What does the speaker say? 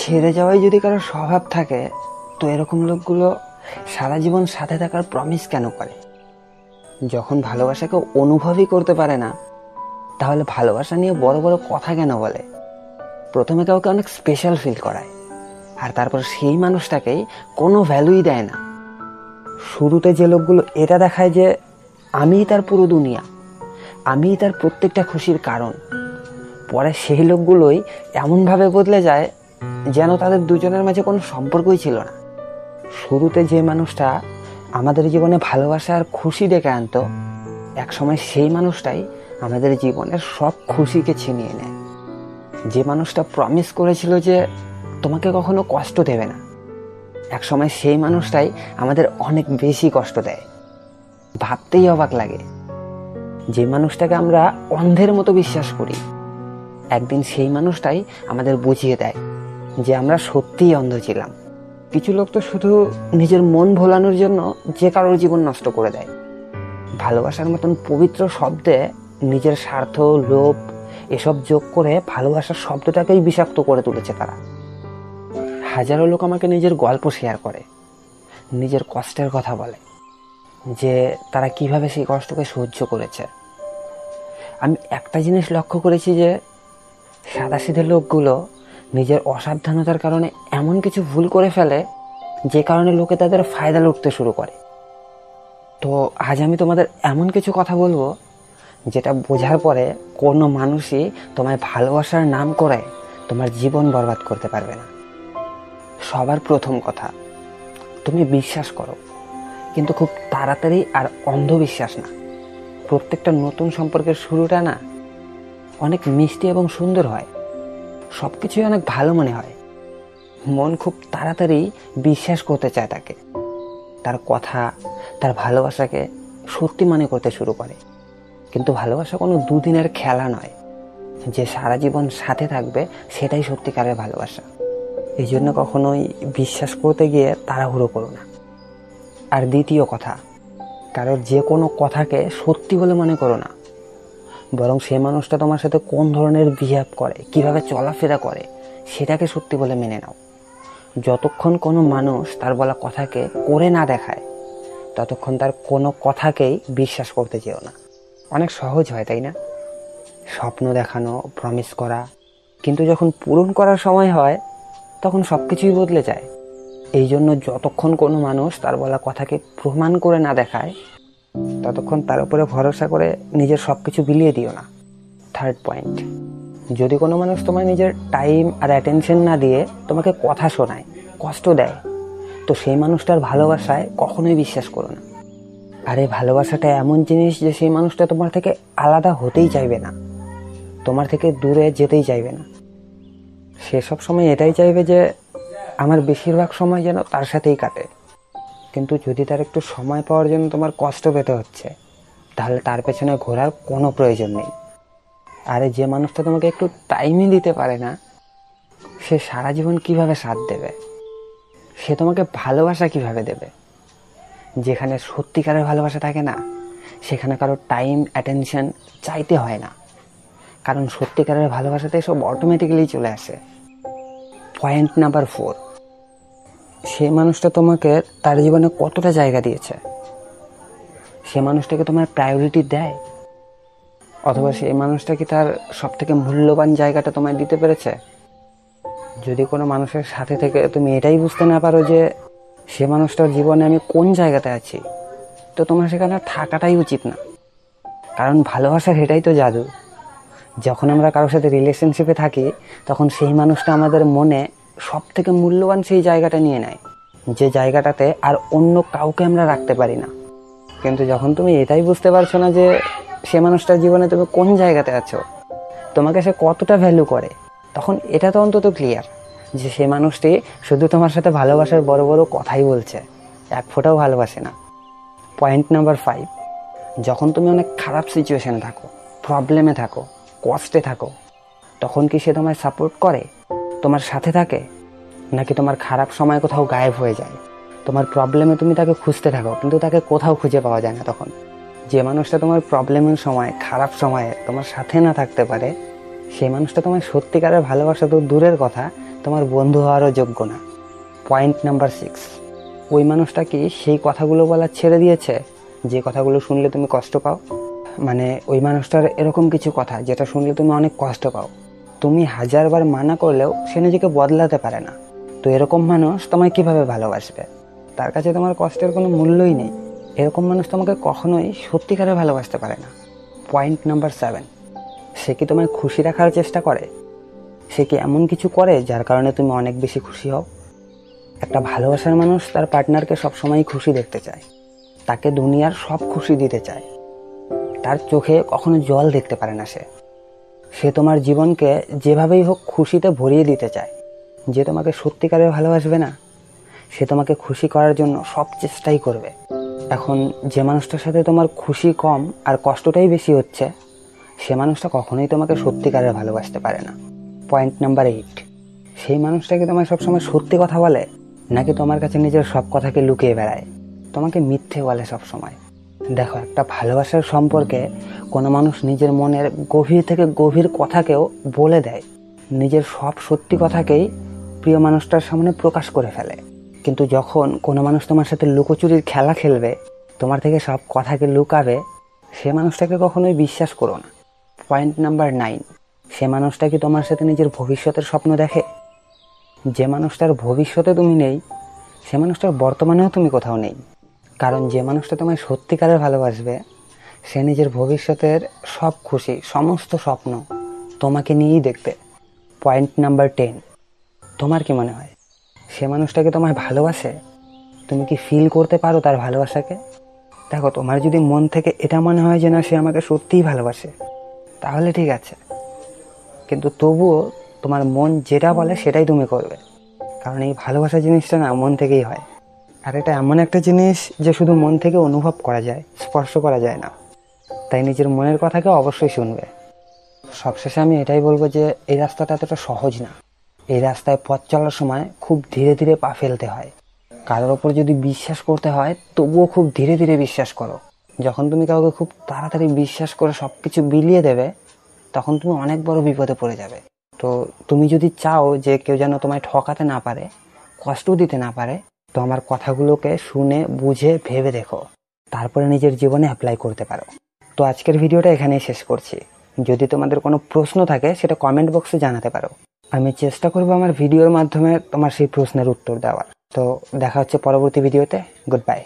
ছেড়ে যাওয়াই যদি কারও স্বভাব থাকে, তো এরকম লোকগুলো সারা জীবন সাথে থাকার প্রমিস কেন করে? যখন ভালোবাসাকে অনুভবই করতে পারে না, তাহলে ভালোবাসা নিয়ে বড় বড় কথা কেন বলে? প্রথমে কাউকে অনেক স্পেশাল ফিল করায়, আর তারপর সেই মানুষটাকেই কোনো ভ্যালুই দেয় না। শুরুতে যে লোকগুলো এটা দেখায় যে, আমিই তার পুরো দুনিয়া, আমিই তার প্রত্যেকটা খুশির কারণ। পরে সেই লোকগুলোই এমনভাবে বদলে যায় যেন তাদের দুজনের মাঝে কোনো সম্পর্কই ছিল না। শুরুতে যে মানুষটা আমাদের জীবনে ভালোবাসা আর খুশি ডেকে আনতো, একসময় সেই মানুষটাই আমাদের জীবনের সব খুশিকে ছিনিয়ে নেয়। যে মানুষটা প্রমিস করেছিল যে তোমাকে কখনো কষ্ট দেবে না, একসময় সেই মানুষটাই আমাদের অনেক বেশি কষ্ট দেয়। ভাবতেই অবাক লাগে যে মানুষটাকে আমরা অন্ধের মতো বিশ্বাস করি। একদিন সেই মানুষটাই আমাদের বুঝিয়ে দেয় যে আমরা সত্যিই অন্ধ ছিলাম। কিছু লোক তো শুধু নিজের মন ভোলানোর জন্য যে কারোর জীবন নষ্ট করে দেয়। ভালোবাসার মতন পবিত্র শব্দে নিজের স্বার্থ, লোভ এসব যোগ করে ভালোবাসার শব্দটাকেই বিষাক্ত করে তুলেছে তারা। হাজারো লোক আমাকে নিজের গল্প শেয়ার করে, নিজের কষ্টের কথা বলে, যে তারা কীভাবে সেই কষ্টকে সহ্য করেছে। আমি একটা জিনিস লক্ষ্য করেছি যে সাদাসিধে লোকগুলো নিজের অসাবধানতার কারণে এমন কিছু ভুল করে ফেলে, যে কারণে লোকে তাদের ফায়দা লুটতে শুরু করে। তো আজ আমি তোমাদের এমন কিছু কথা বলব, যেটা বোঝার পরে কোনো মানুষই তোমায় ভালোবাসার নাম করে তোমার জীবন বরবাদ করতে পারবে না। সবার প্রথম কথা, তুমি বিশ্বাস করো, কিন্তু খুব তাড়াতাড়ি আর অন্ধবিশ্বাস না। প্রত্যেকটা নতুন সম্পর্কের শুরুটা না অনেক মিষ্টি এবং সুন্দর হয়। সব কিছুই অনেক ভালো মনে হয়। মন খুব তাড়াতাড়ি বিশ্বাস করতে চায় তাকে। তার কথা, তার ভালোবাসাকে সত্যি মনে করতে শুরু করে। কিন্তু ভালোবাসা কোনো দুদিনের খেলা নয়। যে সারা জীবন সাথে থাকবে, সেটাই সত্যিকারের ভালোবাসা। এই জন্য কখনোই বিশ্বাস করতে গিয়ে তাড়াহুড়ো করো না। আর দ্বিতীয় কথা, কারোর যে কোনো কথাকে সত্যি বলে মনে করো না। বরং সে মানুষটা তোমার সাথে কোন ধরনের বিহেভ করে, কীভাবে চলাফেরা করে, সেটাকে সত্যি বলে মেনে নাও। যতক্ষণ কোনো মানুষ তার বলা কথাকে করে না দেখায়, ততক্ষণ তার কোনো কথাকেই বিশ্বাস করতে চেও না। অনেক সহজ হয়, তাই না? স্বপ্ন দেখানো প্রমিস করা। কিন্তু যখন পূরণ করার সময় হয়, তখন সব কিছুই বদলে যায়। এই জন্য যতক্ষণ কোনো মানুষ তার বলা কথাকে প্রমাণ করে না দেখায় ততক্ষণ তার উপরে ভরসা করে নিজের সব কিছু বিলিয়ে দিও না। থার্ড পয়েন্ট যদি কোনো মানুষ তোমার নিজের টাইম আর অ্যাটেনশন না দিয়ে তোমাকে কথা শোনায়, কষ্ট দেয়, তো সেই মানুষটার ভালোবাসায় কখনোই বিশ্বাস করো না। আরে ভালোবাসাটা এমন জিনিস যে সেই মানুষটা তোমার থেকে আলাদা হতেই চাইবে না। তোমার থেকে দূরে যেতেই চাইবে না। সে সব সময় এটাই চাইবে যে আমার বেশিরভাগ সময় যেন তার সাথেই কাটে। কিন্তু যদি তার একটু সময় পাওয়ার জন্য তোমার কষ্ট পেতে হচ্ছে, তাহলে তার পেছনে ঘোরার কোনো প্রয়োজন নেই। আরে যে মানুষটা তোমাকে একটু টাইমই দিতে পারে না, সে সারা জীবন কীভাবে সাথ দেবে? সে তোমাকে ভালোবাসা কীভাবে দেবে? যেখানে সত্যিকারের ভালোবাসা থাকে না, সেখানে কারও টাইম অ্যাটেনশন চাইতে হয় না। কারণ সত্যিকারের ভালোবাসাতে সব অটোমেটিক্যালি চলে আসে। পয়েন্ট নাম্বার ফোর সে মানুষটা তোমাকে তার জীবনে কতটা জায়গা দিয়েছে? সে মানুষটাকে তোমার প্রায়োরিটি দেয়? অথবা সেই মানুষটা কি তার সব থেকে মূল্যবান জায়গাটা তোমায় দিতে পেরেছে? যদি কোনো মানুষের সাথে থেকে তুমি এটাই বুঝতে না পারো যে সে মানুষটার জীবনে আমি কোন জায়গাতে আছি, তো তোমার সেখানে থাকাটাই উচিত না। কারণ ভালোবাসার এটাই তো জাদু। যখন আমরা কারোর সাথে রিলেশনশিপে থাকি, তখন সেই মানুষটা আমাদের মনে সব থেকে মূল্যবান সেই জায়গাটা নিয়ে নেয়। যে জায়গাটাতে আর অন্য কাউকে আমরা রাখতে পারি না। কিন্তু যখন তুমি এটাই বুঝতে পারছ না যে সে মানুষটার জীবনে তুমি কোন জায়গাতে আছো, তোমাকে সে কতটা ভ্যালু করে, তখন এটা তো অন্তত ক্লিয়ার যে সে মানুষটি শুধু তোমার সাথে ভালোবাসার বড় বড় কথাই বলছে, এক ফোঁটাও ভালোবাসে না। পয়েন্ট নাম্বার ফাইভ যখন তুমি অনেক খারাপ সিচুয়েশানে থাকো প্রবলেমে থাকো কষ্টে থাকো, তখন কি সে তোমায় সাপোর্ট করে? তোমার সাথে থাকে? নাকি তোমার খারাপ সময় কোথাও গায়েব হয়ে যায়? তোমার প্রবলেমে তুমি তাকে খুঁজতে থাকো, কিন্তু তাকে কোথাও খুঁজে পাওয়া যায় না তখন। যে মানুষটা তোমার প্রবলেমের সময়, খারাপ সময়ে তোমার সাথে না থাকতে পারে, সেই মানুষটা তোমার সত্যিকারের ভালোবাসা তো দূরের কথা, তোমার বন্ধু হওয়ারও যোগ্য না। পয়েন্ট নাম্বার সিক্স ওই মানুষটা কি সেই কথাগুলো বলা ছেড়ে দিয়েছে? যে কথাগুলো শুনলে তুমি কষ্ট পাও? মানে ওই মানুষটার এরকম কিছু কথা, যেটা শুনলে তুমি অনেক কষ্ট পাও। তুমি হাজারবার মানা করলেও সে নিজেকে বদলাতে পারে না। তো এরকম মানুষ তোমায় কীভাবে ভালোবাসবে? তার কাছে তোমার কষ্টের কোনো মূল্যই নেই। এরকম মানুষ তোমাকে কখনোই সত্যিকারে ভালোবাসতে পারে না। Point number seven. সে কি তোমায় খুশি রাখার চেষ্টা করে? সে কি এমন কিছু করে যার কারণে তুমি অনেক বেশি খুশি হও? একটা ভালোবাসার মানুষ তার পার্টনারকে সবসময় খুশি দেখতে চায়। তাকে দুনিয়ার সব খুশি দিতে চায়। তার চোখে কখনো জল দেখতে পারে না সে। সে তোমার জীবনকে যেভাবেই হোক খুশিতে ভরিয়ে দিতে চায়। যে তোমাকে সত্যিকারে ভালোবাসবে না, সে তোমাকে খুশি করার জন্য সব চেষ্টাই করবে। এখন যে মানুষটার সাথে তোমার খুশি কম আর কষ্টটাই বেশি হচ্ছে, সে মানুষটা কখনোই তোমাকে সত্যিকারে ভালোবাসতে পারে না। পয়েন্ট নাম্বার এইট সেই মানুষটাকে তোমায় সবসময় সত্যি কথা বলে, নাকি তোমার কাছে নিজের সব কথাকে লুকিয়ে বেড়ায়? তোমাকে মিথ্যে বলে সব সময় দেখো, একটা ভালোবাসার সম্পর্কে কোনো মানুষ নিজের মনের গভীর থেকে গভীর কথাকেও বলে দেয়। নিজের সব সত্যি কথাকেই প্রিয় মানুষটার সামনে প্রকাশ করে ফেলে। কিন্তু যখন কোনো মানুষ তোমার সাথে লুকোচুরির খেলা খেলবে, তোমার থেকে সব কথাকে লুকাবে, সে মানুষটাকে কখনোই বিশ্বাস করো না। পয়েন্ট নাম্বার নাইন সে মানুষটা কি তোমার সাথে নিজের ভবিষ্যতের স্বপ্ন দেখে? যে মানুষটার ভবিষ্যতে তুমি নেই, সে মানুষটার বর্তমানেও তুমি কোথাও নেই। কারণ যে মানুষটা তোমায় সত্যিকারের ভালোবাসবে, সে নিজের ভবিষ্যতের সব খুশি, সমস্ত স্বপ্ন তোমাকে নিয়েই দেখবে। পয়েন্ট নাম্বার টেন তোমার কি মনে হয়? সে মানুষটাকে তোমায় ভালোবাসে? তুমি কি ফিল করতে পারো তার ভালোবাসাকে? দেখো, তোমার যদি মন থেকে এটা মনে হয় যে না, সে আমাকে সত্যিই ভালোবাসে, তাহলে ঠিক আছে। কিন্তু তবুও তোমার মন যেটা বলে সেটাই তুমি করবে। কারণ এই ভালোবাসা জিনিসটা না মন থেকেই হয়। আর এটা এমন একটা জিনিস যে শুধু মন থেকে অনুভব করা যায়, স্পর্শ করা যায় না। তাই নিজের মনের কথাকে অবশ্যই শুনবে। সবশেষে আমি এটাই বলব যে, এই রাস্তাটা এতটা সহজ না। এই রাস্তায় পথ চলার সময় খুব ধীরে ধীরে পা ফেলতে হয়। কারোর ওপর যদি বিশ্বাস করতে হয়, তবুও খুব ধীরে ধীরে বিশ্বাস করো। যখন তুমি কাউকে খুব তাড়াতাড়ি বিশ্বাস করে সব কিছু বিলিয়ে দেবে, তখন তুমি অনেক বড় বিপদে পড়ে যাবে। তো তুমি যদি চাও যে কেউ যেন তোমায় ঠকাতে না পারে কষ্ট দিতে না পারে তো আমার কথাগুলোকে শুনে, বুঝে, ভেবে দেখো। তারপরে নিজের জীবনে অ্যাপ্লাই করতে পারো। তো আজকের ভিডিওটা এখানেই শেষ করছি। যদি তোমাদের কোনো প্রশ্ন থাকে, সেটা কমেন্ট বক্সে জানাতে পারো। আমি চেষ্টা করব আমার ভিডিওর মাধ্যমে তোমার সেই প্রশ্নের উত্তর দেওয়ার। তো দেখা হচ্ছে পরবর্তী ভিডিওতে। Good bye